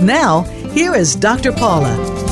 Now, here is Dr. Paula.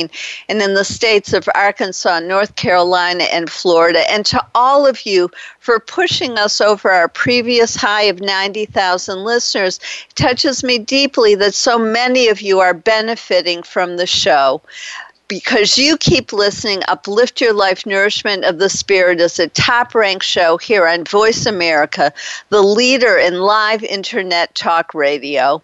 and in the states of Arkansas, North Carolina, and Florida. And to all of you for pushing us over our previous high of 90,000 listeners. It touches me deeply that so many of you are benefiting from the show because you keep listening, Uplift Your Life Nourishment of the Spirit is a top ranked show here on Voice America, the leader in live internet talk radio.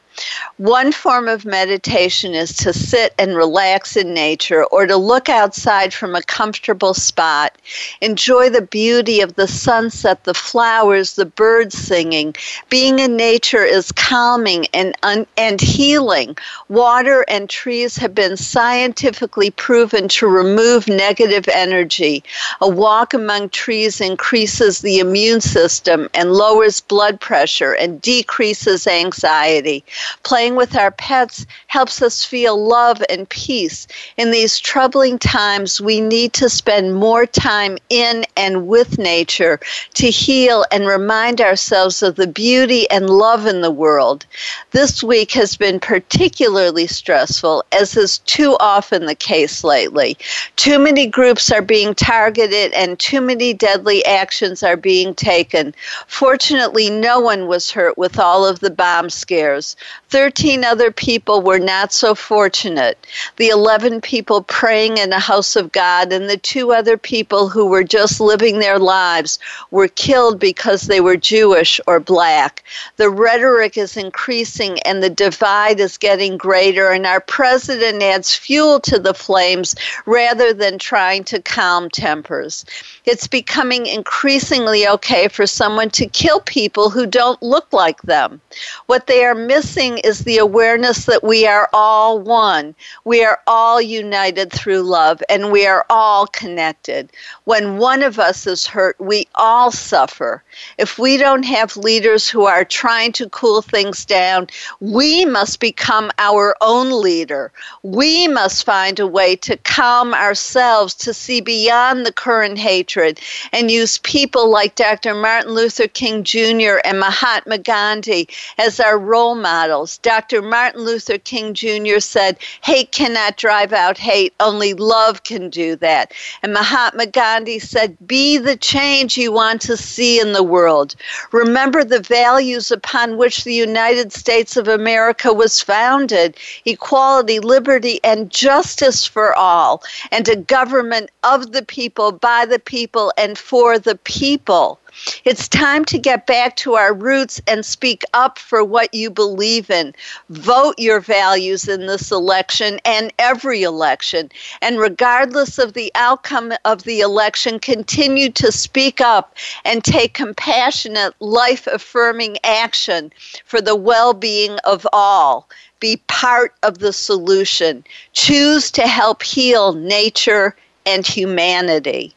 One form of meditation is to sit and relax in nature or to look outside from a comfortable spot, enjoy the beauty of the sunset, the flowers, the birds singing. Being in nature is calming and, un- and healing. Water and trees have been scientifically proven to remove negative energy. A walk among trees increases the immune system and lowers blood pressure and decreases anxiety. Playing with our pets helps us feel love and peace. In these troubling times, we need to spend more time in and with nature to heal and remind ourselves of the beauty and love in the world. This week has been particularly stressful, as is too often the case lately. Too many groups are being targeted and too many deadly actions are being taken. Fortunately, no one was hurt with all of the bomb scares. 13 other people were not so fortunate. The 11 people praying in the house of God and the two other people who were just living their lives were killed because they were Jewish or black. The rhetoric is increasing and the divide is getting greater, and our president adds fuel to the flames rather than trying to calm tempers. It's becoming increasingly okay for someone to kill people who don't look like them. What they are missing is the awareness that we are all one. We are all united through love and we are all connected. When one of us is hurt, we all suffer. If we don't have leaders who are trying to cool things down, we must become our own leader. We must find a way to calm ourselves, to see beyond the current hatred, and use people like Dr. Martin Luther King Jr. and Mahatma Gandhi as our role models. Dr. Martin Luther King Jr. said, Hate cannot drive out hate, only love can do that. And Mahatma Gandhi said, Be the change you want to see in the world. Remember the values upon which the United States of America was founded equality, liberty, and justice for all, and a government of the people, by the people, and for the people. It's time to get back to our roots and speak up for what you believe in. Vote your values in this election and every election. And regardless of the outcome of the election, continue to speak up and take compassionate, life affirming action for the well being of all. Be part of the solution. Choose to help heal nature and humanity.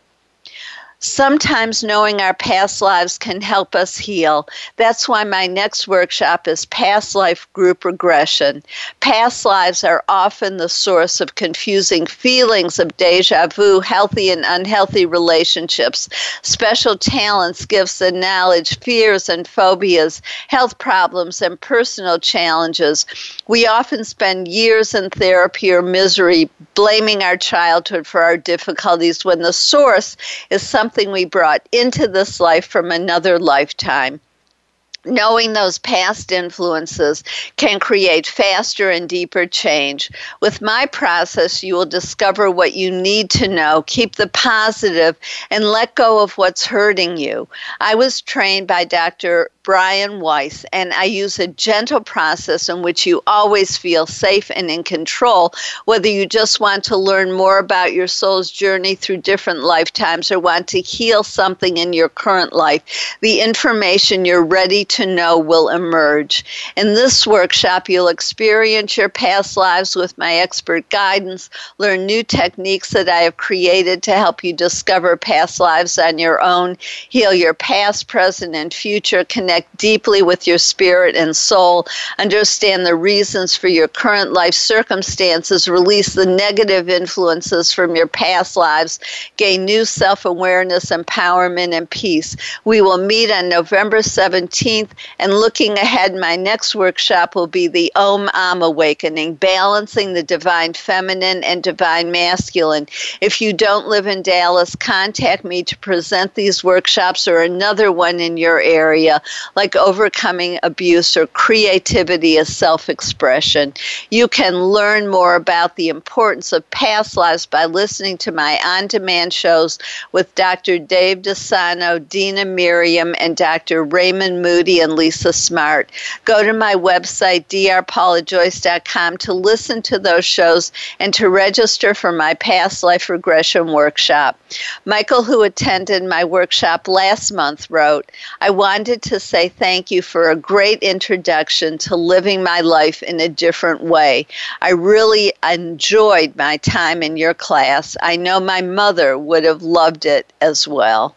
Sometimes knowing our past lives can help us heal. That's why my next workshop is Past Life Group Regression. Past lives are often the source of confusing feelings of deja vu, healthy and unhealthy relationships, special talents, gifts, and knowledge, fears and phobias, health problems, and personal challenges. We often spend years in therapy or misery blaming our childhood for our difficulties when the source is something something we brought into this life from another lifetime knowing those past influences can create faster and deeper change. With my process, you will discover what you need to know, keep the positive, and let go of what's hurting you. I was trained by Dr. Brian Weiss, and I use a gentle process in which you always feel safe and in control, whether you just want to learn more about your soul's journey through different lifetimes or want to heal something in your current life. The information you're ready to know will emerge. In this workshop, you'll experience your past lives with my expert guidance, learn new techniques that I have created to help you discover past lives on your own, heal your past, present, and future, connect connect deeply with your spirit and soul, understand the reasons for your current life circumstances, release the negative influences from your past lives, gain new self awareness, empowerment, and peace. We will meet on November 17th, and looking ahead, my next workshop will be the Om Am Awakening, balancing the divine feminine and divine masculine. If you don't live in Dallas, contact me to present these workshops or another one in your area like overcoming abuse or creativity as self expression. You can learn more about the importance of past lives by listening to my on demand shows with Dr. Dave DeSano, Dina Miriam, and Dr. Raymond Moody and Lisa Smartt. Go to my website, drpaulajoyce.com, to listen to those shows and to register for my past life regression workshop. Michael, who attended my workshop last month, wrote, I wanted to say thank you for a great introduction to living my life in a different way. I really enjoyed my time in your class. I know my mother would have loved it as well.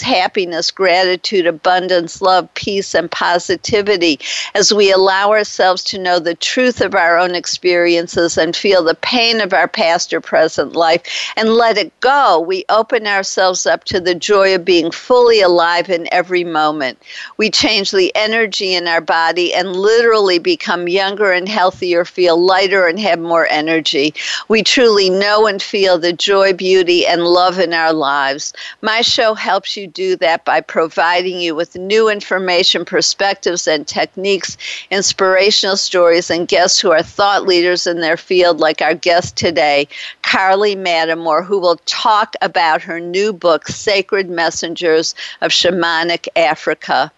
happiness, gratitude, abundance, love, peace, and positivity as we allow ourselves to know the truth of our own experiences and feel the pain of our past or present life and let it go. We open ourselves up to the joy of being fully alive in every moment. We change the energy in our body and literally become younger and healthier, feel lighter, and have more energy. We truly know and feel the joy, beauty, and love in our lives. My show helps you do that by providing you with new information, perspectives, and techniques, inspirational stories, and guests who are thought leaders in their field, like our guest today, Carley Mattimore, who will talk about her new book, Sacred Messengers of Shamanic Africa.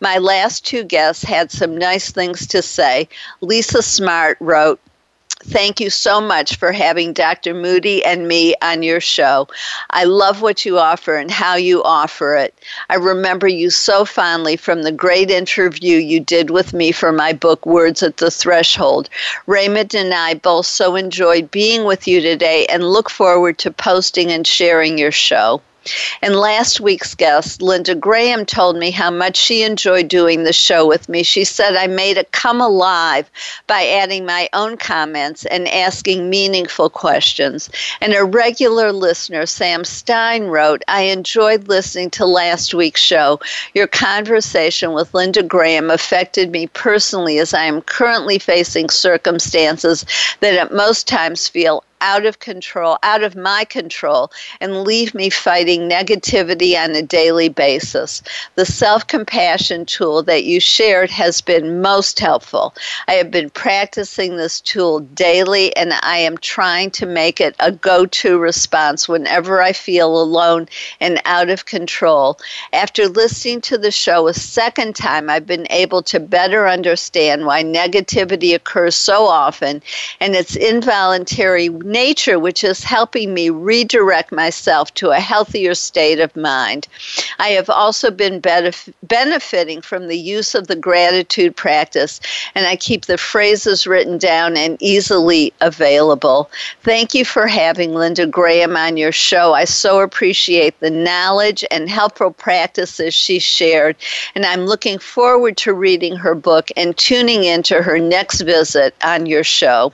My last two guests had some nice things to say. Lisa Smartt wrote, Thank you so much for having Dr. Moody and me on your show. I love what you offer and how you offer it. I remember you so fondly from the great interview you did with me for my book, Words at the Threshold. Raymond and I both so enjoyed being with you today and look forward to posting and sharing your show. And last week's guest, Linda Graham, told me how much she enjoyed doing the show with me. She said I made it come alive by adding my own comments and asking meaningful questions. And a regular listener, Sam Stein, wrote, I enjoyed listening to last week's show. Your conversation with Linda Graham affected me personally as I am currently facing circumstances that at most times feel out of control, out of my control, and leave me fighting negativity on a daily basis. The self compassion tool that you shared has been most helpful. I have been practicing this tool daily, and I am trying to make it a go to response whenever I feel alone and out of control. After listening to the show a second time, I've been able to better understand why negativity occurs so often and its involuntary nature, which is helping me redirect myself to a healthier state of mind. I have also been benef- benefiting from the use of the gratitude practice, and I keep the phrases written down and easily available. Thank you for having Linda Graham on your show. I so appreciate the knowledge and helpful practices she shared, and I'm looking forward to reading her book and tuning into her next visit on your show.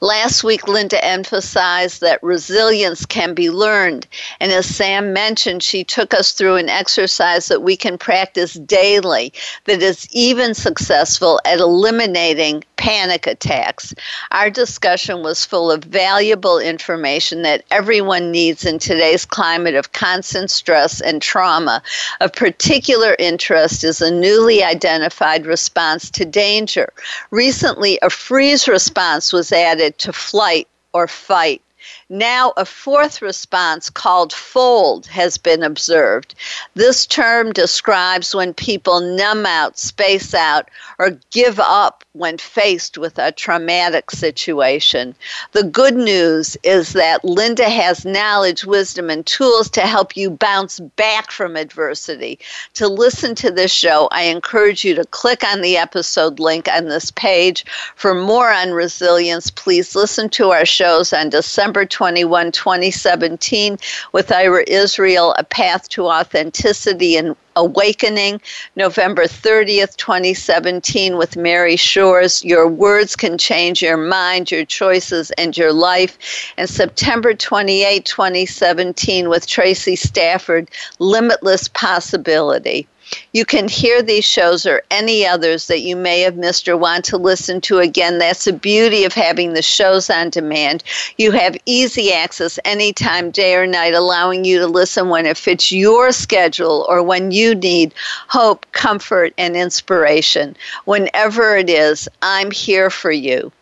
Last week, Linda emphasized that resilience can be learned. And as Sam mentioned, she took us through an exercise that we can practice daily that is even successful at eliminating panic attacks. Our discussion was full of valuable information that everyone needs in today's climate of constant stress and trauma. Of particular interest is a newly identified response to danger. Recently, a freeze response was added to flight or fight. Now, a fourth response called fold has been observed. This term describes when people numb out, space out, or give up when faced with a traumatic situation. The good news is that Linda has knowledge, wisdom, and tools to help you bounce back from adversity. To listen to this show, I encourage you to click on the episode link on this page. For more on resilience, please listen to our shows on December 21, 2017, with Ira Israel, A Path to Authenticity and Awakening, November 30th, 2017, with Mary Shores. Your words can change your mind, your choices, and your life. And September 28, 2017, with Tracy Stafford, Limitless Possibility. You can hear these shows or any others that you may have missed or want to listen to again. That's the beauty of having the shows on demand. You have easy access anytime, day or night, allowing you to listen when it fits your schedule or when you need hope, comfort, and inspiration. Whenever it is, I'm here for you.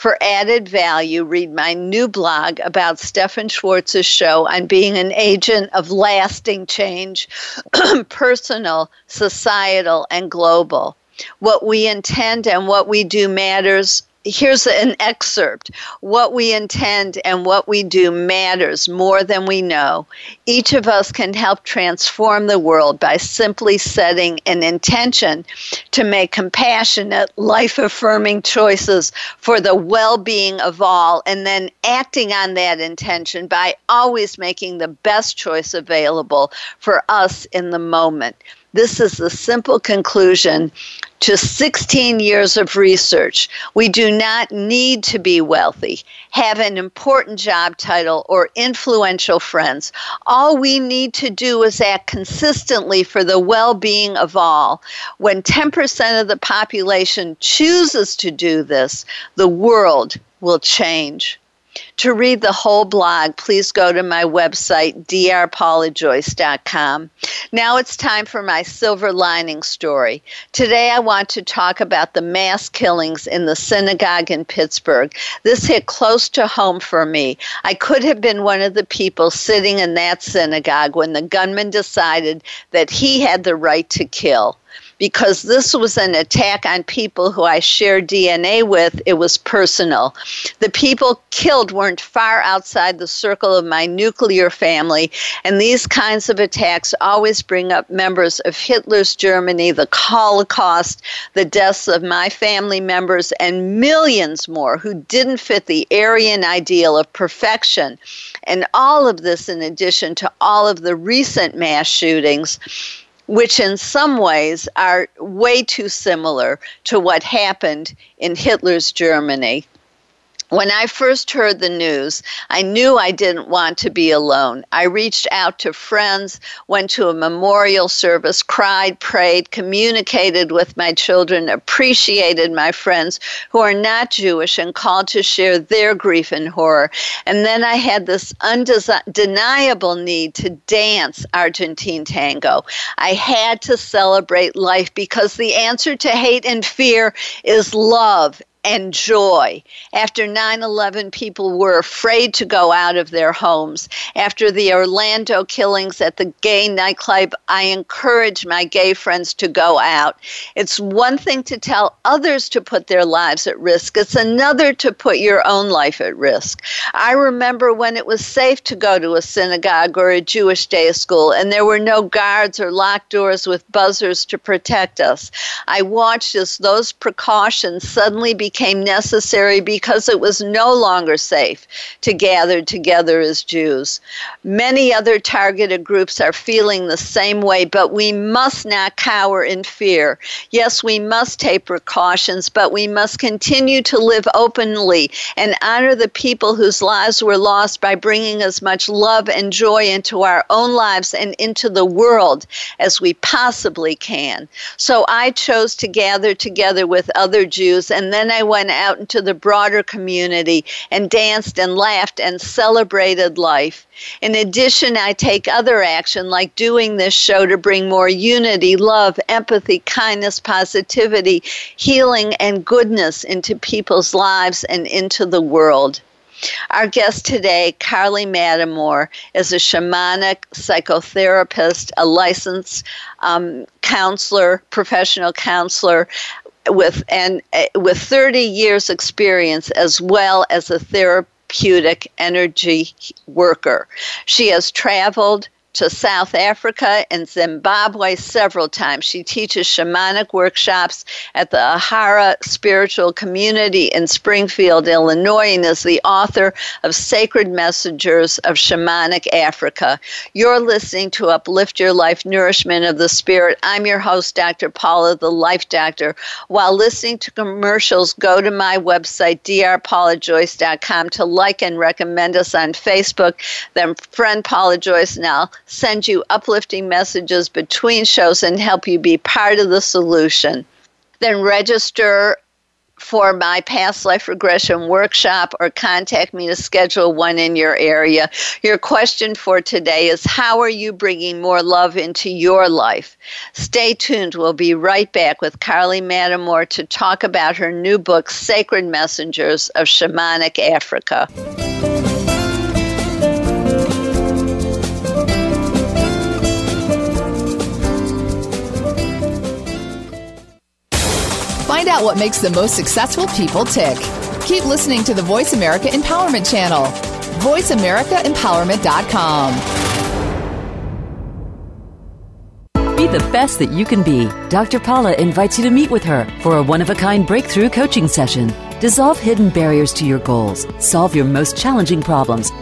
For added value, read my new blog about Stephan Schwartz's show on being an agent of lasting change, personal, societal, and global. What we intend and what we do matters here's an excerpt. What we intend and what we do matters more than we know. Each of us can help transform the world by simply setting an intention to make compassionate, life affirming choices for the well being of all, and then acting on that intention by always making the best choice available for us in the moment. This is the simple conclusion to 16 years of research. We do not need to be wealthy, have an important job title, or influential friends. All we need to do is act consistently for the well being of all. When 10% of the population chooses to do this, the world will change. To read the whole blog, please go to my website, drpaulajoyce.com. Now it's time for my silver lining story. Today I want to talk about the mass killings in the synagogue in Pittsburgh. This hit close to home for me. I could have been one of the people sitting in that synagogue when the gunman decided that he had the right to kill because this was an attack on people who I share DNA with. It was personal. The people killed weren't far outside the circle of my nuclear family, and these kinds of attacks always bring up members of Hitler's Germany, the Holocaust, the deaths of my family members, and millions more who didn't fit the Aryan ideal of perfection. And all of this, in addition to all of the recent mass shootings which in some ways are way too similar to what happened in Hitler's Germany. When I first heard the news, I knew I didn't want to be alone. I reached out to friends, went to a memorial service, cried, prayed, communicated with my children, appreciated my friends who are not Jewish and called to share their grief and horror. And then I had this undeniable need to dance Argentine tango. I had to celebrate life because the answer to hate and fear is love and joy. After 9 11, people were afraid to go out of their homes. After the Orlando killings at the gay nightclub, I encourage my gay friends to go out. It's one thing to tell others to put their lives at risk, it's another to put your own life at risk. I remember when it was safe to go to a synagogue or a Jewish day school, and there were no guards or locked doors with buzzers to protect us. I watched as those precautions suddenly became became necessary because it was no longer safe to gather together as Jews. Many other targeted groups are feeling the same way, but we must not cower in fear. Yes, we must take precautions, but we must continue to live openly and honor the people whose lives were lost by bringing as much love and joy into our own lives and into the world as we possibly can. So I chose to gather together with other Jews, and then I I went out into the broader community and danced and laughed and celebrated life. In addition, I take other action like doing this show to bring more unity, love, empathy, kindness, positivity, healing, and goodness into people's lives and into the world. Our guest today, Carley Mattimore, is a shamanic psychotherapist, a licensed um, counselor, professional counselor, with and uh, with 30 years experience as well as a therapeutic energy worker. She has traveled to South Africa and Zimbabwe several times. She teaches shamanic workshops at the Ahara Spiritual Community in Springfield, Illinois, and is the author of Sacred Messengers of Shamanic Africa. You're listening to Uplift Your Life Nourishment of the Spirit. I'm your host, Dr. Paula, the Life Doctor. While listening to commercials, go to my website, drpaulajoyce.com, to like and recommend us on Facebook. Then friend Paula Joyce now send you uplifting messages between shows and help you be part of the solution. Then register for my past life regression workshop or contact me to schedule one in your area. Your question for today is How are you bringing more love into your life? Stay tuned. We'll be right back with Carley Mattimore to talk about her new book, Sacred Messengers of Shamanic Africa. What makes the most successful people tick. Keep listening to the Voice America Empowerment Channel. VoiceAmericaEmpowerment.com. Be the best that you can be. Dr. Paula invites you to meet with her for a one of a kind breakthrough coaching session. Dissolve hidden barriers to your goals, solve your most challenging problems,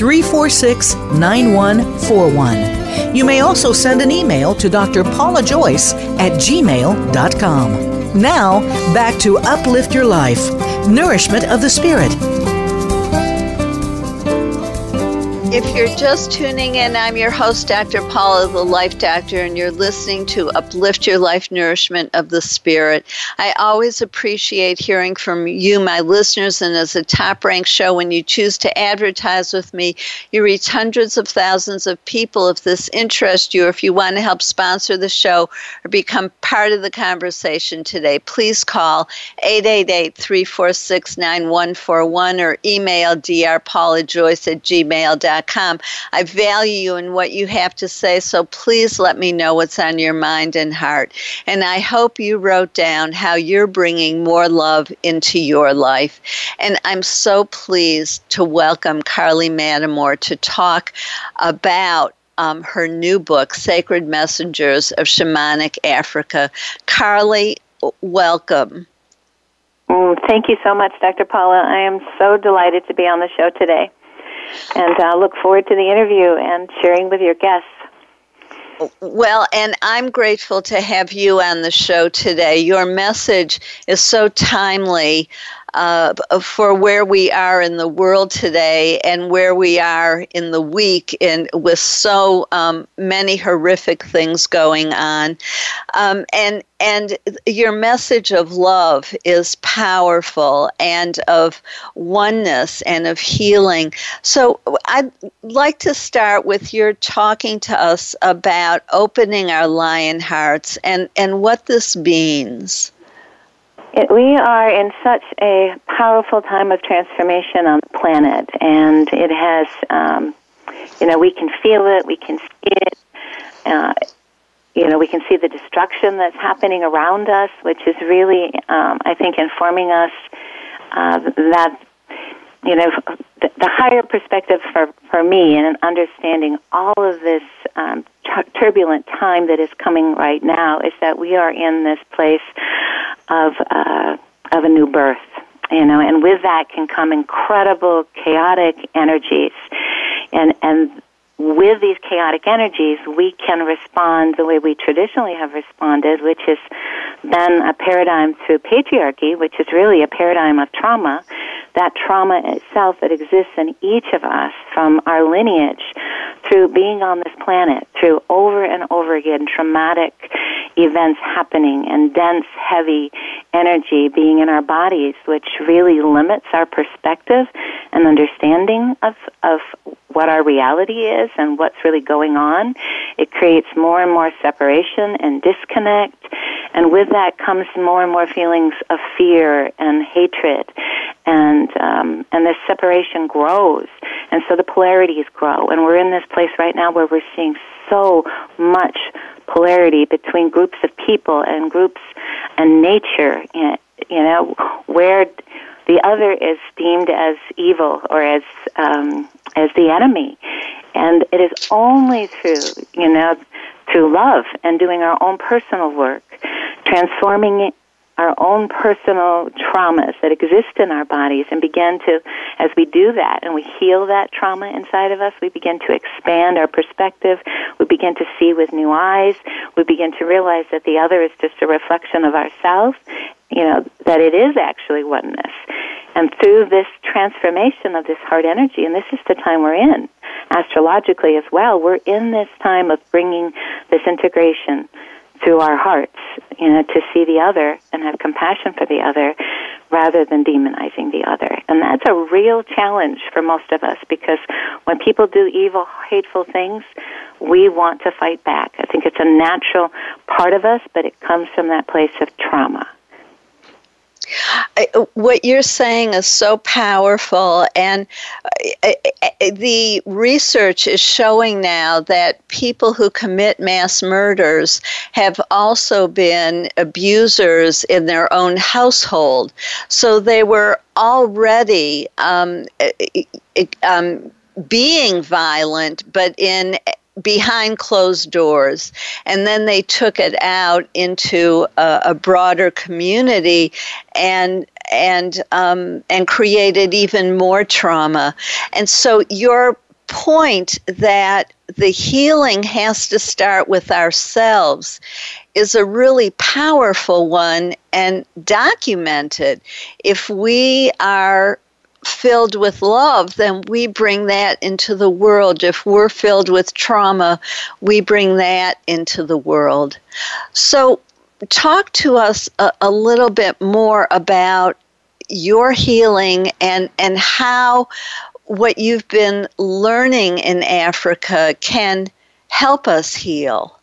346 9141. You may also send an email to Dr. Paula Joyce at gmail.com. Now, back to Uplift Your Life Nourishment of the Spirit If you're just tuning in, I'm your host, Dr. Paula, the Life Doctor, and you're listening to Uplift Your Life Nourishment of the Spirit. I always appreciate hearing from you, my listeners, and as a top ranked show, when you choose to advertise with me, you reach hundreds of thousands of people. If this interests you, or if you want to help sponsor the show or become part of the conversation today, please call 888 346 9141 or email drpaulajoyce at gmail.com. I value you and what you have to say, so please let me know what's on your mind and heart. And I hope you wrote down how you're bringing more love into your life. And I'm so pleased to welcome Carley Mattimore to talk about um, her new book, Sacred Messengers of Shamanic Africa. Carley, welcome. Mm, thank you so much, Dr. Paula. I am so delighted to be on the show today and uh, look forward to the interview and sharing with your guests. Well, and I'm grateful to have you on the show today. Your message is so timely uh, for where we are in the world today and where we are in the week, and with so um, many horrific things going on. Um, and and your message of love is powerful and of oneness and of healing. So I'd like to start with your talking to us about opening our lion hearts and, and what this means. It, we are in such a powerful time of transformation on the planet, and it has, um, you know, we can feel it, we can see it. Uh, you know, we can see the destruction that's happening around us, which is really, um, I think, informing us uh, that, you know, the, the higher perspective for, for me and understanding all of this um, t- turbulent time that is coming right now is that we are in this place of, uh, of a new birth you know, and with that can come incredible chaotic energies. And, and with these chaotic energies, we can respond the way we traditionally have responded, which has been a paradigm through patriarchy, which is really a paradigm of trauma. That trauma itself that exists in each of us from our lineage through being on this planet, through over and over again traumatic events happening and dense, heavy energy being in our bodies, which really limits our perspective and understanding of, of what our reality is and what's really going on. It creates more and more separation and disconnect. And with that comes more and more feelings of fear and hatred. And, um, and this separation grows. And so the polarities grow. And we're in this place right now where we're seeing so much polarity between groups of people and groups and nature. You know, where the other is deemed as evil or as um, as the enemy, and it is only through you know through love and doing our own personal work, transforming our own personal traumas that exist in our bodies and begin to, as we do that and we heal that trauma inside of us, we begin to expand our perspective. We begin to see with new eyes. We begin to realize that the other is just a reflection of ourselves, you know, that it is actually oneness. And through this transformation of this heart energy, and this is the time we're in, astrologically as well, we're in this time of bringing this integration through our hearts, you know, to see the other and have compassion for the other rather than demonizing the other. And that's a real challenge for most of us because when people do evil, hateful things, we want to fight back. I think it's a natural part of us, but it comes from that place of trauma. What you're saying is so powerful, and uh, uh, the research is showing now that people who commit mass murders have also been abusers in their own household. So they were already um, um, being violent, but in behind closed doors. And then they took it out into a, a broader community and and um, and created even more trauma. And so your point that the healing has to start with ourselves is a really powerful one and documented. If we are filled with love, then we bring that into the world. If we're filled with trauma, we bring that into the world. So, talk to us a, a little bit more about your healing and, and how what you've been learning in Africa can help us heal.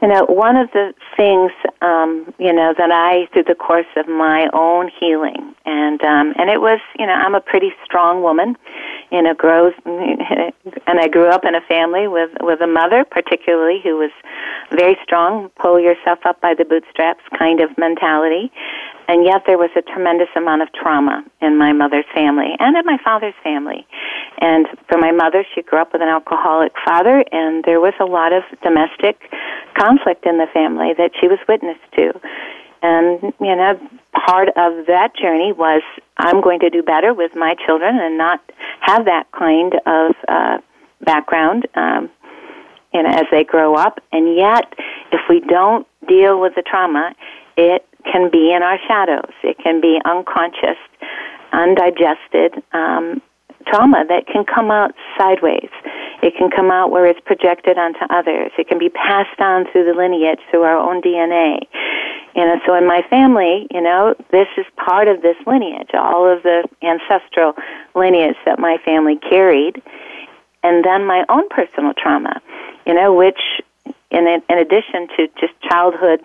You know, one of the things, um, you know, that I, through the course of my own healing, and um, and it was, you know, I'm a pretty strong woman, you know, grows, and I grew up in a family with with a mother, particularly, who was very strong, pull yourself up by the bootstraps kind of mentality, and yet there was a tremendous amount of trauma in my mother's family and in my father's family. And for my mother, she grew up with an alcoholic father, and there was a lot of domestic conflict in the family that she was witness to. And, you know, part of that journey was I'm going to do better with my children and not have that kind of uh, background. Um, know, as they grow up, and yet, if we don't deal with the trauma, it can be in our shadows. It can be unconscious, undigested um, trauma that can come out sideways. It can come out where it's projected onto others. It can be passed on through the lineage, through our own DNA. You know, so in my family, you know, this is part of this lineage, all of the ancestral lineage that my family carried, and then my own personal trauma, you know, which in in addition to just childhood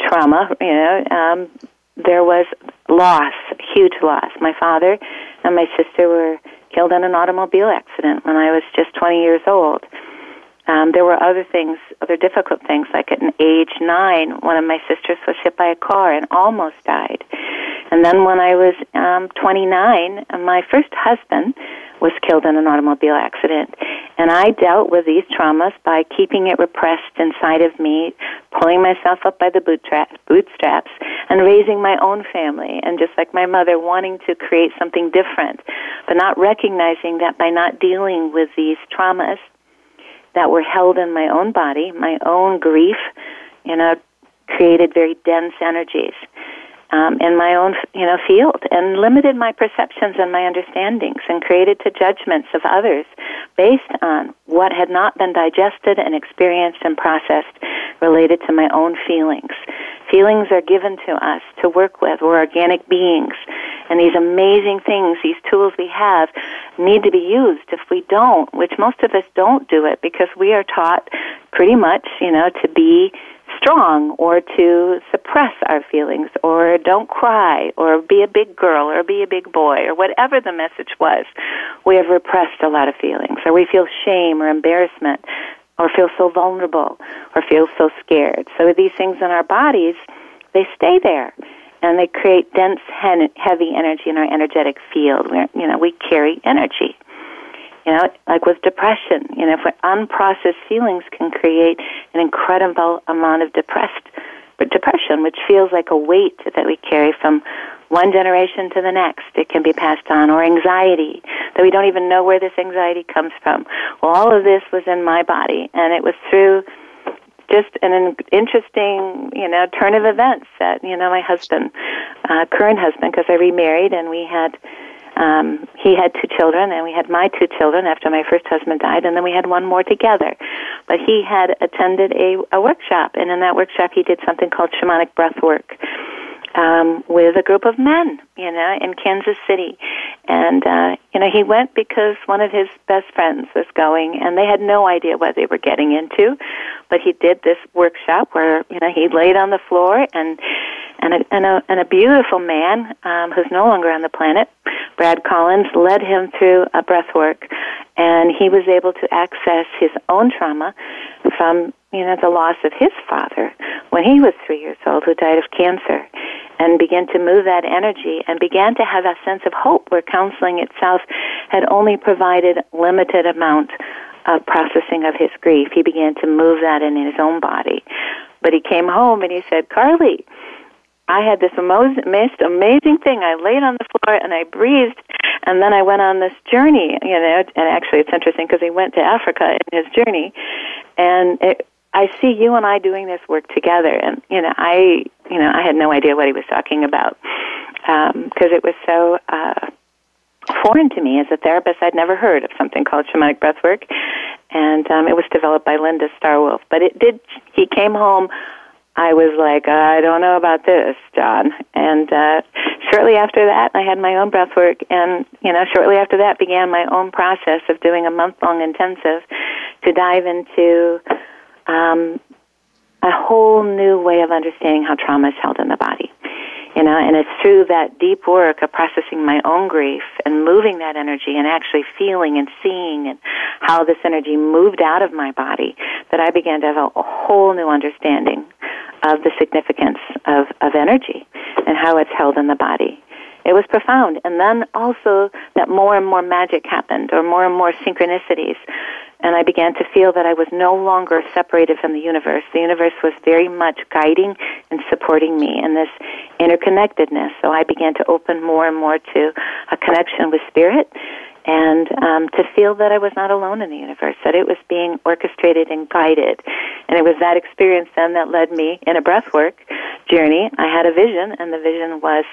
trauma, you know, um, there was loss, huge loss. My father and my sister were killed in an automobile accident when I was just 20 years old. Um, there were other things, other difficult things, like at age nine, one of my sisters was hit by a car and almost died. And then when I was um, 29, my first husband was killed in an automobile accident. And I dealt with these traumas by keeping it repressed inside of me, pulling myself up by the bootstraps, and raising my own family. And just like my mother, wanting to create something different, but not recognizing that by not dealing with these traumas that were held in my own body, my own grief, you know, created very dense energies um, in my own you know field and limited my perceptions and my understandings and created to judgments of others based on what had not been digested and experienced and processed related to my own feelings. Feelings are given to us to work with. We're organic beings. And these amazing things, these tools we have, need to be used. If we don't, which most of us don't do it because we are taught pretty much, you know, to be strong or to suppress our feelings or don't cry or be a big girl or be a big boy or whatever the message was, we have repressed a lot of feelings or we feel shame or embarrassment or feel so vulnerable or feel so scared. So these things in our bodies, they stay there and they create dense, heavy energy in our energetic field. Where, you know, we carry energy. You know, like with depression, you know, unprocessed feelings can create an incredible amount of depressed depression, which feels like a weight that we carry from one generation to the next. It can be passed on, or anxiety that we don't even know where this anxiety comes from. Well, all of this was in my body, and it was through just an interesting, you know, turn of events that, you know, my husband, uh, current husband, because I remarried and we had um, he had two children, and we had my two children after my first husband died, and then we had one more together. But he had attended a, a workshop, and in that workshop, he did something called shamanic breath work. Um, with a group of men, you know, in Kansas City. And, uh, you know, he went because one of his best friends was going and they had no idea what they were getting into. But he did this workshop where, you know, he laid on the floor and And a, and a, and a beautiful man um, who's no longer on the planet, Brad Collins, led him through a breath work, and he was able to access his own trauma from you know the loss of his father when he was three years old, who died of cancer, and began to move that energy and began to have a sense of hope where counseling itself had only provided limited amount of processing of his grief. He began to move that in his own body. But he came home and he said, Carley, I had this most amazing thing. I laid on the floor and I breathed, and then I went on this journey. You know, and actually, it's interesting because he went to Africa in his journey, and it, I see you and I doing this work together. And you know, I you know I had no idea what he was talking about because um, it was so. Uh, foreign to me as a therapist. I'd never heard of something called shamanic breathwork, and um, it was developed by Linda Star Wolf. But it did. He came home. I was like, I don't know about this, John. And uh, shortly after that, I had my own breathwork, and you know, shortly after that, began my own process of doing a month-long intensive to dive into um, a whole new way of understanding how trauma is held in the body you know and it's through that deep work of processing my own grief and moving that energy and actually feeling and seeing and how this energy moved out of my body that i began to have a, a whole new understanding of the significance of, of energy and how it's held in the body it was profound and then also that more and more magic happened or more and more synchronicities and I began to feel that I was no longer separated from the universe. The universe was very much guiding and supporting me in this interconnectedness. So I began to open more and more to a connection with spirit and um, to feel that I was not alone in the universe, that it was being orchestrated and guided. And it was that experience then that led me in a breathwork journey. I had a vision, and the vision was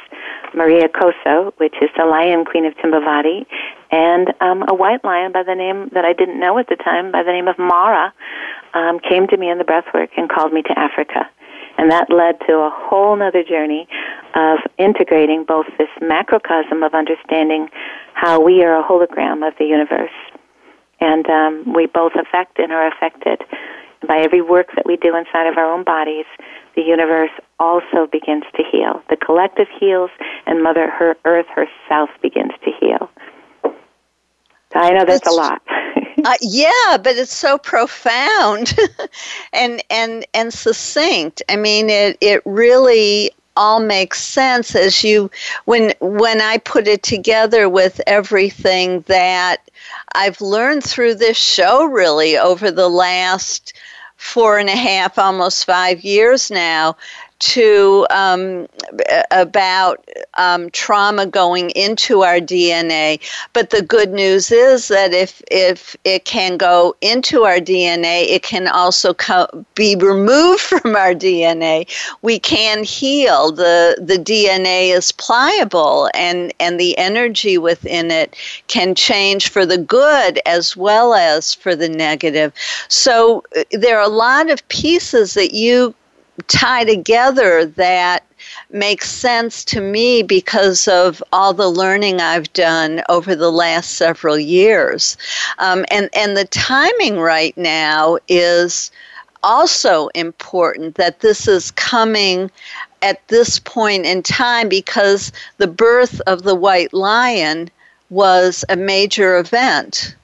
Maria Khosa, which is the lion queen of Timbavati, and um, a white lion by the name that I didn't know at the time, by the name of Marah, um, came to me in the breathwork and called me to Africa. And that led to a whole other journey of integrating both this macrocosm of understanding how we are a hologram of the universe. And um, we both affect and are affected by every work that we do inside of our own bodies. The universe also begins to heal. The collective heals, and Mother her Earth herself begins to heal. I know that's, that's a lot. uh, yeah, but it's so profound and and and succinct. I mean, it it really all makes sense as you when when I put it together with everything that I've learned through this show really over the last four and a half, almost five years now, to um, about um, trauma going into our DNA. But the good news is that if if it can go into our DNA, it can also co- be removed from our DNA. We can heal. the The DNA is pliable, and and the energy within it can change for the good as well as for the negative. So uh, there are a lot of pieces that you tie together that makes sense to me because of all the learning I've done over the last several years. Um, and, and the timing right now is also important that this is coming at this point in time because the birth of the white lion was a major event.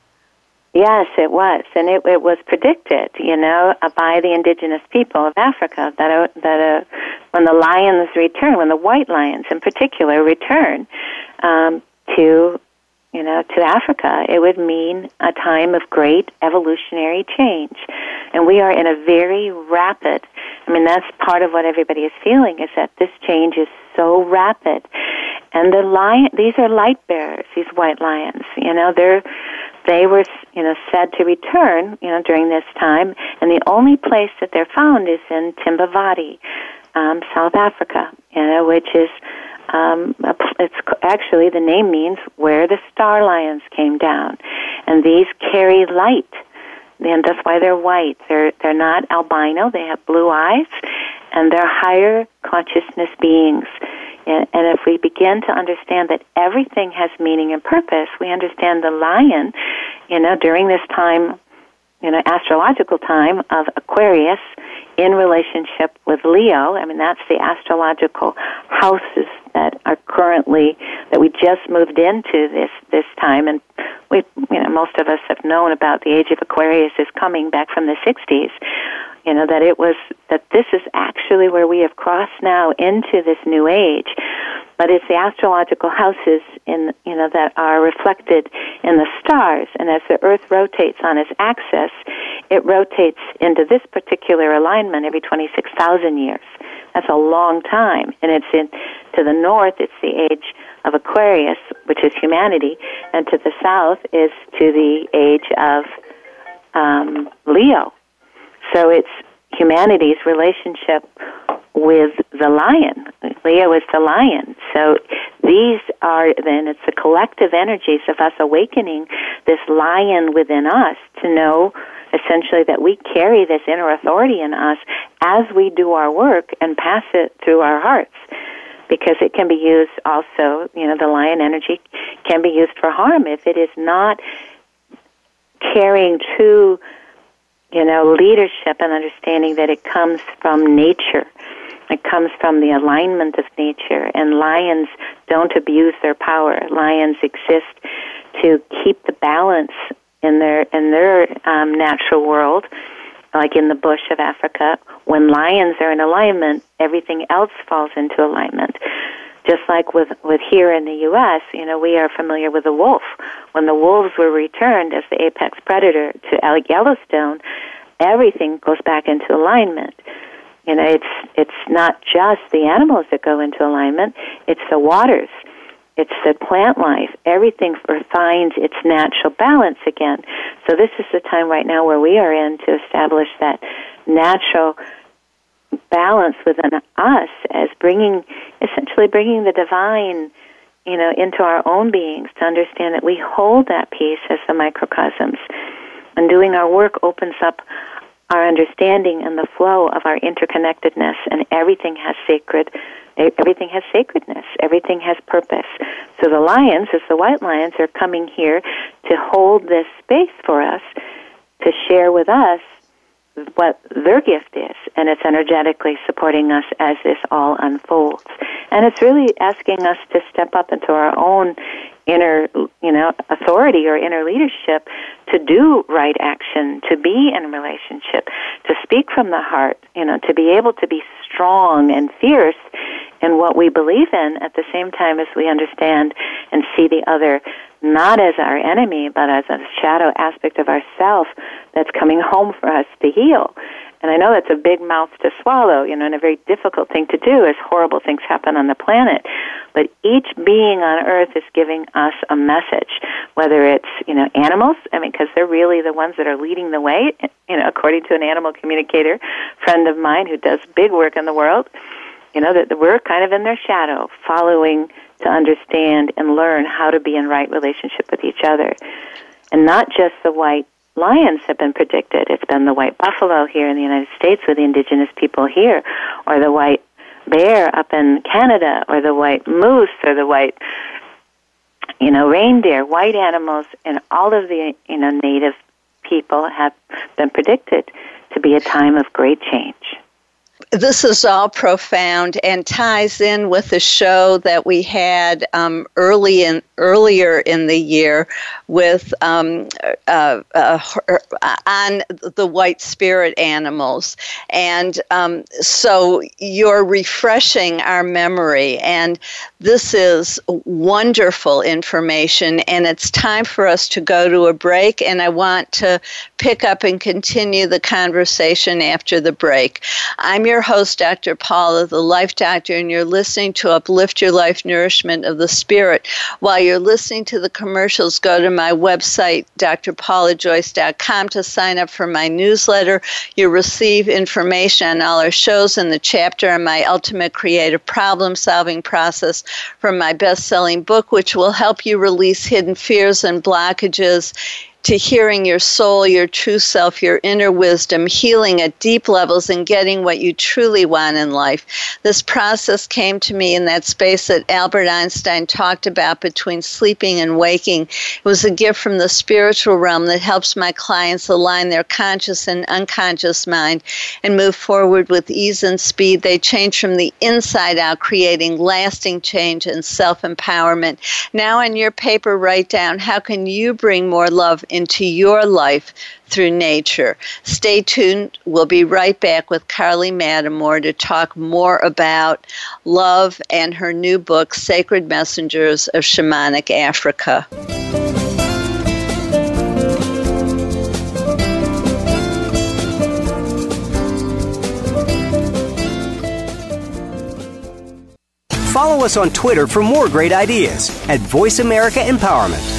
Yes, it was, and it, it was predicted, you know, uh, by the indigenous people of Africa that uh, that uh, when the lions return, when the white lions in particular return um, to, you know, to Africa, it would mean a time of great evolutionary change, and we are in a very rapid. I mean, that's part of what everybody is feeling is that this change is so rapid, and the lion. These are light bearers. These white lions, you know, they're they were, you know, said to return, you know, during this time, and the only place that they're found is in Timbavati, um, South Africa, you know, which is, um, it's actually the name means where the star lions came down, and these carry light, and that's why they're white. They're they're not albino. They have blue eyes, and they're higher consciousness beings. And, and if we begin to understand that everything has meaning and purpose, we understand the lion, you know, during this time, you know, astrological time of Aquarius in relationship with Leo. I mean, that's the astrological houses that are currently that we just moved into this this time, and we, you know, most of us have known about the age of Aquarius is coming back from the '60s. You know that it was that this is actually where we have crossed now into this new age, but it's the astrological houses in you know that are reflected in the stars, and as the Earth rotates on its axis, it rotates into this particular alignment every 26,000 years. That's a long time, and it's in to the north. It's the age of Aquarius, which is humanity, and to the south is to the age of um, Leo. So it's humanity's relationship with the lion. Leo is the lion. So these are then it's the collective energies of us awakening this lion within us to know essentially that we carry this inner authority in us as we do our work and pass it through our hearts because it can be used also, you know, the lion energy can be used for harm if it is not carrying true, you know, leadership and understanding that it comes from nature. It comes from the alignment of nature, and lions don't abuse their power. Lions exist to keep the balance in their in their um, natural world, like in the bush of Africa. When lions are in alignment, everything else falls into alignment. Just like with with here in the U.S., you know, we are familiar with the wolf. When the wolves were returned as the apex predator to Yellowstone, everything goes back into alignment. You know, it's it's not just the animals that go into alignment; it's the waters it's the plant life. Everything finds its natural balance again. So this is the time right now where we are in to establish that natural balance within us as bringing, essentially bringing the divine, you know, into our own beings to understand that we hold that peace as the microcosms. And doing our work opens up our understanding and the flow of our interconnectedness and everything has sacred Everything has sacredness. Everything has purpose. Lions, as the white lions, are coming here to hold this space for us, to share with us what their gift is, and it's energetically supporting us as this all unfolds. And it's really asking us to step up into our own inner, you know, authority or inner leadership to do right action, to be in relationship, to speak from the heart, you know, to be able to be strong and fierce in what we believe in at the same time as we understand and see the other not as our enemy, but as a shadow aspect of ourself that's coming home for us to heal. And I know that's a big mouth to swallow, you know, and a very difficult thing to do as horrible things happen on the planet. But each being on earth is giving us a message, whether it's, you know, animals, I mean, because they're really the ones that are leading the way, you know, according to an animal communicator friend of mine who does big work in the world, you know, that we're kind of in their shadow, following to understand and learn how to be in right relationship with each other. And not just the white lions have been predicted. It's been the white buffalo here in the United States with the indigenous people here, or the white bear up in Canada, or the white moose, or the white, you know, reindeer. White animals and all of the, you know, native people have been predicted to be a time of great change this is all profound and ties in with the show that we had um, early in earlier in the year with um, uh, uh, on the white spirit animals, and um, so you're refreshing our memory, and this is wonderful information, and it's time for us to go to a break, and I want to pick up and continue the conversation after the break. I'm your host, Dr. Paula, the Life Doctor, and you're listening to Uplift Your Life Nourishment of the Spirit. While you're listening to the commercials, go to my website, drpaulajoyce.com, to sign up for my newsletter. You'll receive information on all our shows and the chapter on my ultimate creative problem solving process from my best selling book, which will help you release hidden fears and blockages to hearing your soul, your true self, your inner wisdom, healing at deep levels, and getting what you truly want in life. This process came to me in that space that Albert Einstein talked about between sleeping and waking. It was a gift from the spiritual realm that helps my clients align their conscious and unconscious mind and move forward with ease and speed. They change from the inside out, creating lasting change and self empowerment. Now, on your paper, write down how can you bring more love into your life through nature. Stay tuned. We'll be right back with Carley Mattimore to talk more about love and her new book, Sacred Messengers of Shamanic Africa. Follow us on Twitter for more great ideas at Voice America Empowerment.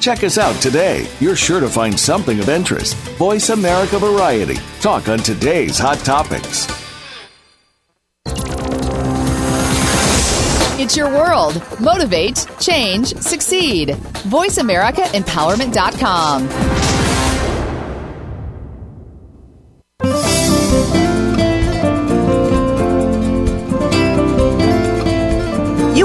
Check us out today. You're sure to find something of interest. Voice America Variety. Talk on today's hot topics. It's your world. Motivate, change, succeed. VoiceAmericaEmpowerment.com.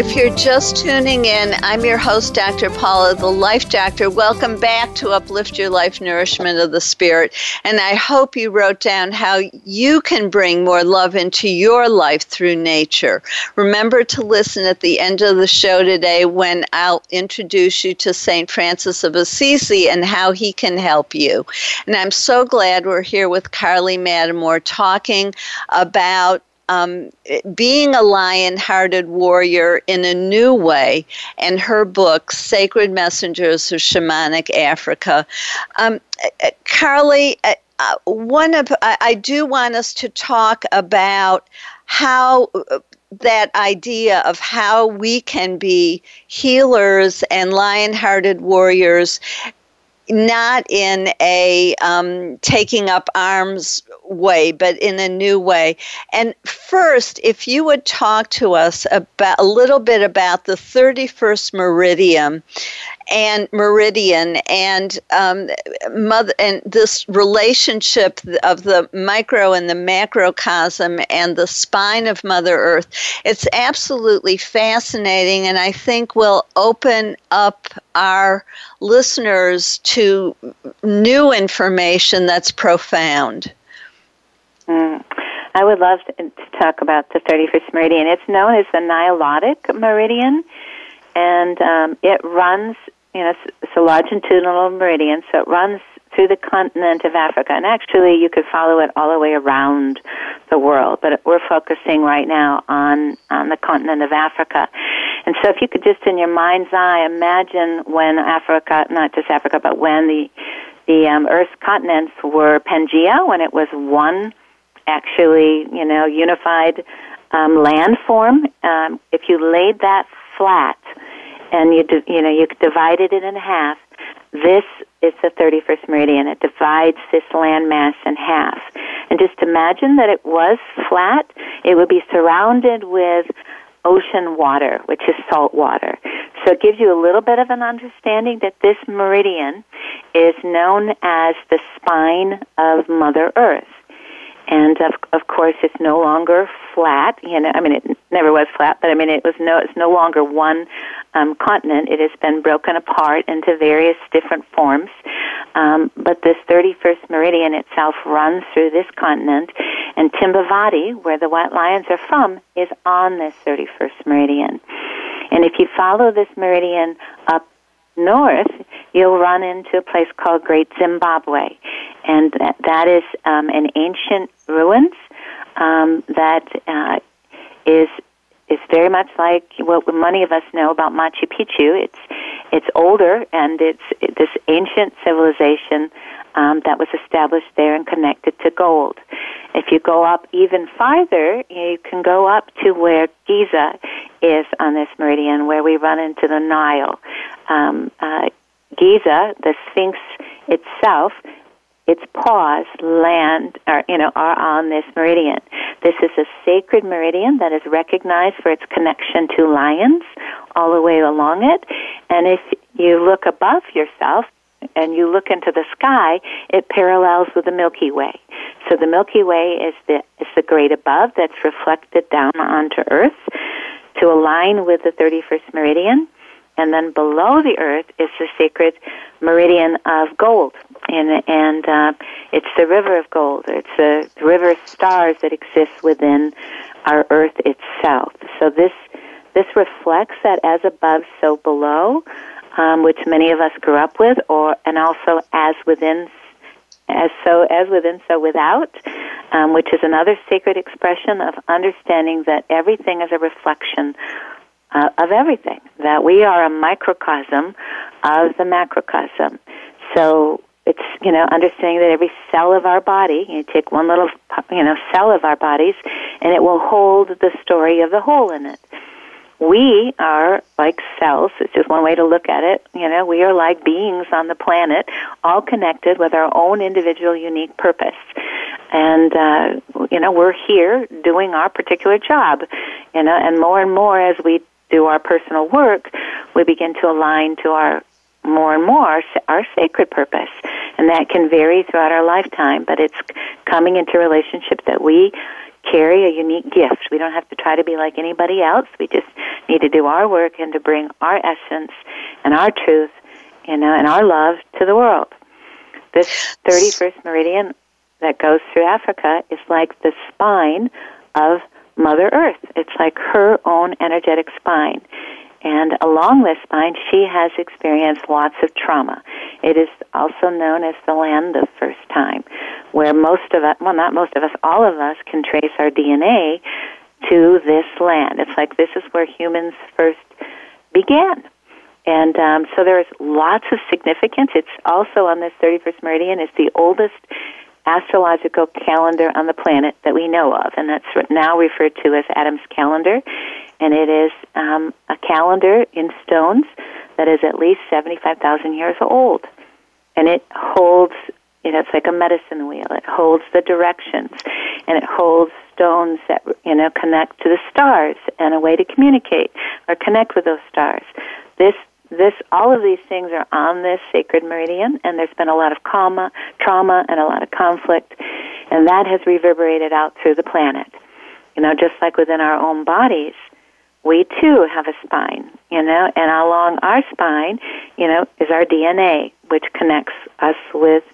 If you're just tuning in, I'm your host, Dr. Paula, the Life Doctor. Welcome back to Uplift Your Life Nourishment of the Spirit. And I hope you wrote down how you can bring more love into your life through nature. Remember to listen at the end of the show today when I'll introduce you to St. Francis of Assisi and how he can help you. And I'm so glad we're here with Carley Mattimore talking about um, being a lion hearted warrior in a new way, and her book, Sacred Messengers of Shamanic Africa. Um, Carley, uh, uh one of I, I do want us to talk about how uh, that idea of how we can be healers and lion hearted warriors not in a um, taking up arms way, but in a new way. And first, if you would talk to us about a little bit about the 31st meridian and meridian and um, mother and this relationship of the micro and the macrocosm and the spine of mother earth it's absolutely fascinating and i think will open up our listeners to new information that's profound mm. I would love to, talk about the 31st meridian. It's known as the Nilotic meridian, and um, it runs you know, it's a longitudinal meridian, so it runs through the continent of Africa. And actually, you could follow it all the way around the world, but we're focusing right now on, on the continent of Africa. And so, if you could just, in your mind's eye, imagine when Africa, not just Africa, but when the the um, Earth's continents were Pangea, when it was one, actually, you know, unified um, landform. Um, if you laid that flat and you do, you know you divided it in half, this is the 31st meridian. It divides this landmass in half. And just imagine that it was flat. It would be surrounded with ocean water, which is salt water. So it gives you a little bit of an understanding that this meridian is known as the spine of Mother Earth and of of course it's no longer flat you know i mean it never was flat but i mean it was no it's no longer one um, continent. It has been broken apart into various different forms. Um, but this 31st meridian itself runs through this continent and timbavati where the white lions are from is on this 31st meridian. And if you follow this meridian up north, you'll run into a place called Great Zimbabwe, and that, that is um, an ancient ruins um, that uh, is is very much like what many of us know about Machu Picchu. It's it's older and it's this ancient civilization um, that was established there and connected to gold. If you go up even farther, you can go up to where Giza is on this meridian, where we run into the Nile. Um, uh, Giza, the Sphinx itself, its paws land or you know are on this meridian. This is a sacred meridian that is recognized for its connection to lions all the way along it. And if you look above yourself, and you look into the sky, it parallels with the Milky Way. So the Milky Way is the is the great above that's reflected down onto Earth to align with the 31st meridian. And then below the earth is the sacred meridian of gold. And, and uh, it's the river of gold. It's the river of stars that exists within our earth itself. So this, this reflects that as above, so below um, which many of us grew up with, or and also as within, as so as within, so without, um, which is another sacred expression of understanding that everything is a reflection uh, of everything. That we are a microcosm of the macrocosm. So it's you know understanding that every cell of our body you take one little you know cell of our bodies and it will hold the story of the whole in it we are like cells. It's just one way to look at it. You know, we are like beings on the planet, all connected with our own individual unique purpose. And, uh, you know, we're here doing our particular job, you know, and more and more as we do our personal work, we begin to align to our more and more our sacred purpose. And that can vary throughout our lifetime, but it's coming into relationship that we carry a unique gift. We don't have to try to be like anybody else. We just need to do our work and to bring our essence and our truth, you uh, know, and our love to the world. This 31st meridian that goes through Africa is like the spine of Mother Earth. It's like her own energetic spine. And along this spine, she has experienced lots of trauma. It is also known as the land of first time, where most of us, well, not most of us, all of us can trace our DNA to this land. It's like this is where humans first began. And um, so there's lots of significance. It's also on this 31st meridian. It's the oldest astrological calendar on the planet that we know of, and that's now referred to as Adam's calendar. And it is um, a calendar in stones that is at least 75,000 years old. And it holds, you know, it's like a medicine wheel. It holds the directions, and it holds stones that, you know, connect to the stars and a way to communicate or connect with those stars. This this all of these things are on this sacred meridian and there's been a lot of trauma trauma and a lot of conflict and that has reverberated out through the planet you know just like within our own bodies we too have a spine you know and along our spine you know is our dna which connects us with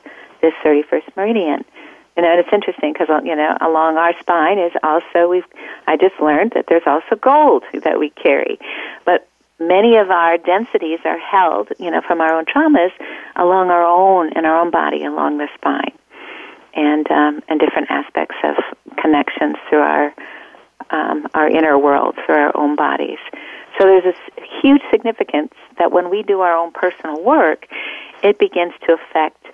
this 31st meridian you know, and it's interesting because uh, you know along our spine is also we've. I just learned that there's also gold that we carry, but many of our densities are held, you know, from our own traumas along our own in our own body, along the spine, and um, and different aspects of connections through our um, our inner world, through our own bodies. So there's this huge significance that when we do our own personal work, it begins to affect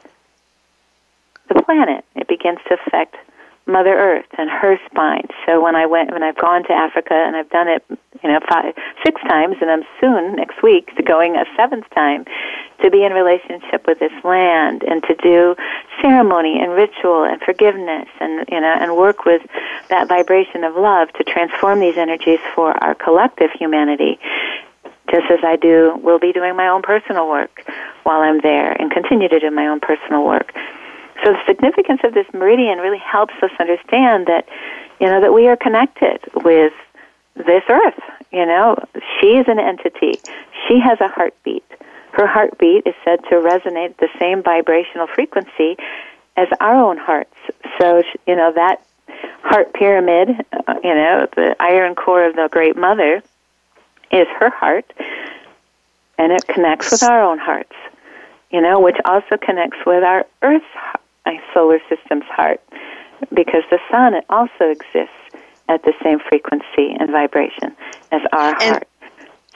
the planet. It begins to affect Mother Earth and her spine. So when I went, when I've gone to Africa and I've done it, you know, five, six times, and I'm soon next week going a seventh time to be in relationship with this land and to do ceremony and ritual and forgiveness and you know and work with that vibration of love to transform these energies for our collective humanity just as I do will be doing my own personal work while I'm there and continue to do my own personal work. So the significance of this meridian really helps us understand that, you know, that we are connected with this earth. You know, she is an entity. She has a heartbeat. Her heartbeat is said to resonate the same vibrational frequency as our own hearts. So, you know, that heart pyramid, uh, you know, the iron core of the Great Mother is her heart, and it connects with our own hearts, you know, which also connects with our Earth's solar system's heart, because the sun also exists at the same frequency and vibration as our and, heart.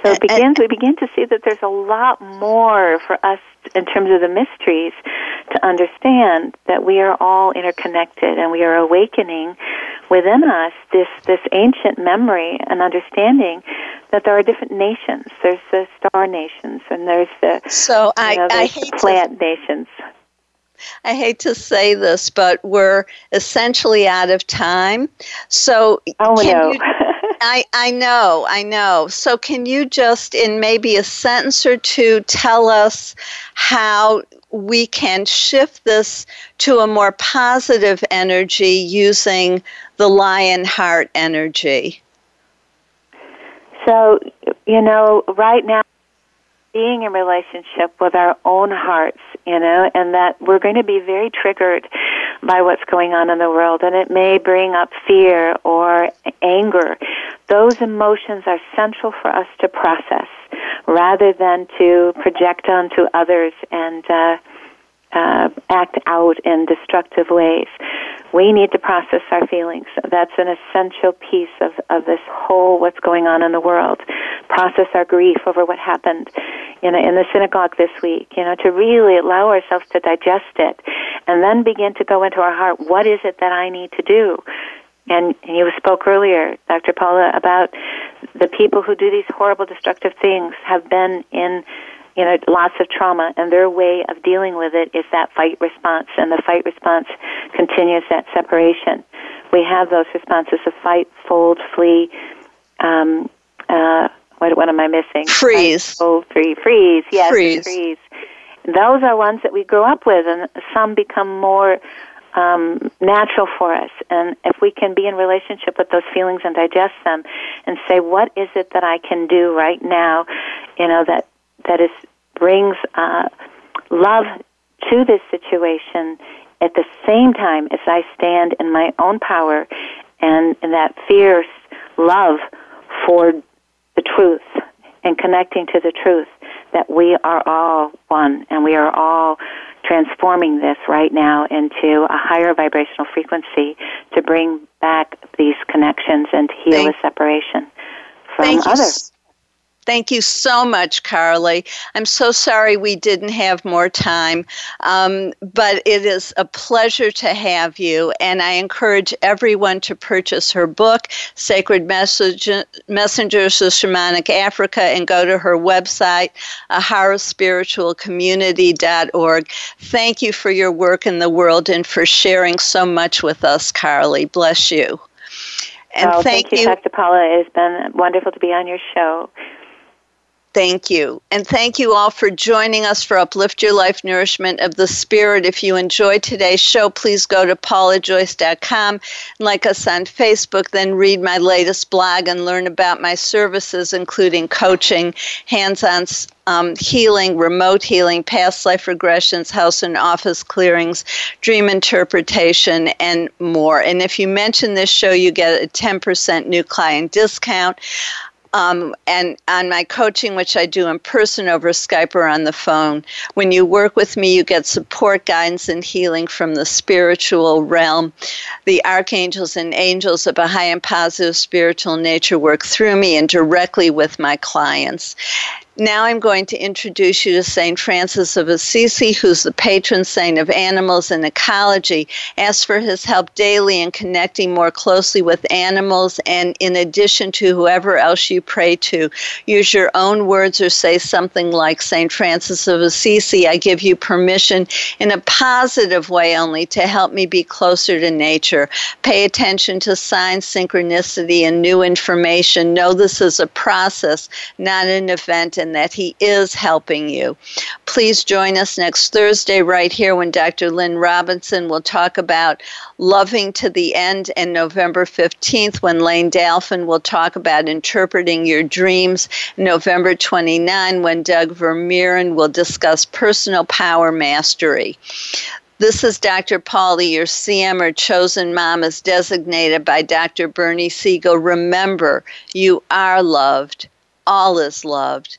So it begins, we begin to see that there's a lot more for us in terms of the mysteries to understand that we are all interconnected and we are awakening within us this, this ancient memory and understanding that there are different nations. There's the star nations and there's the, so I, know, I the plant to, nations. I hate to say this, but we're essentially out of time. So oh, no. You, I, I know, I know. So, can you just, in maybe a sentence or two, tell us how we can shift this to a more positive energy using the lion heart energy? So, you know, right now, being in relationship with our own hearts, you know, and that we're going to be very triggered by what's going on in the world, and it may bring up fear or anger. Those emotions are central for us to process rather than to project onto others and uh, uh, act out in destructive ways. We need to process our feelings. That's an essential piece of, of this whole what's going on in the world. Process our grief over what happened in, a, in the synagogue this week, you know, to really allow ourselves to digest it and then begin to go into our heart. What is it that I need to do? And, and you spoke earlier, Dr. Paula, about the people who do these horrible, destructive things have been in you know, lots of trauma, and their way of dealing with it is that fight response, and the fight response continues that separation. We have those responses of fight, fold, flee. Um, uh, what, what am I missing? Freeze. Fight, fold, free, freeze. Yes, freeze. freeze. Those are ones that we grow up with, and some become more um, natural for us. And if we can be in relationship with those feelings and digest them, and say, "What is it that I can do right now?" You know that that is brings uh, love to this situation at the same time as I stand in my own power and in that fierce love for the truth and connecting to the truth that we are all one and we are all transforming this right now into a higher vibrational frequency to bring back these connections and to heal Thank, the separation from others. Thank you so much, Carley. I'm so sorry we didn't have more time, um, but it is a pleasure to have you. And I encourage everyone to purchase her book, Sacred Message- Messengers of Shamanic Africa, and go to her website, aharaspiritualcommunity.org. Thank you for your work in the world and for sharing so much with us, Carley. Bless you. And oh, thank, thank you, Dr. Paula. It has been wonderful to be on your show. Thank you. And thank you all for joining us for Uplift Your Life Nourishment of the Spirit. If you enjoyed today's show, please go to paulajoyce.com, like us on Facebook, then read my latest blog and learn about my services, including coaching, hands on um, healing, remote healing, past life regressions, house and office clearings, dream interpretation, and more. And if you mention this show, you get a 10% new client discount. Um, and on my coaching, which I do in person over Skype or on the phone, when you work with me, you get support, guidance, and healing from the spiritual realm. The archangels and angels of a high and positive spiritual nature work through me and directly with my clients. Now I'm going to introduce you to St. Francis of Assisi, who's the patron saint of animals and ecology. Ask for his help daily in connecting more closely with animals and in addition to whoever else you pray to. Use your own words or say something like St. Francis of Assisi, I give you permission in a positive way only to help me be closer to nature. Pay attention to signs, synchronicity, and new information. Know this is a process, not an event and that He is helping you. Please join us next Thursday right here when Dr. Lynn Robinson will talk about loving to the end, and November 15th when Layne Dalfen will talk about interpreting your dreams. November 29 when Doug Vermeeren will discuss personal power mastery. This is Dr. Paula, your CM or chosen mom is designated by Dr. Bernie Siegel. Remember, you are loved. All is loved.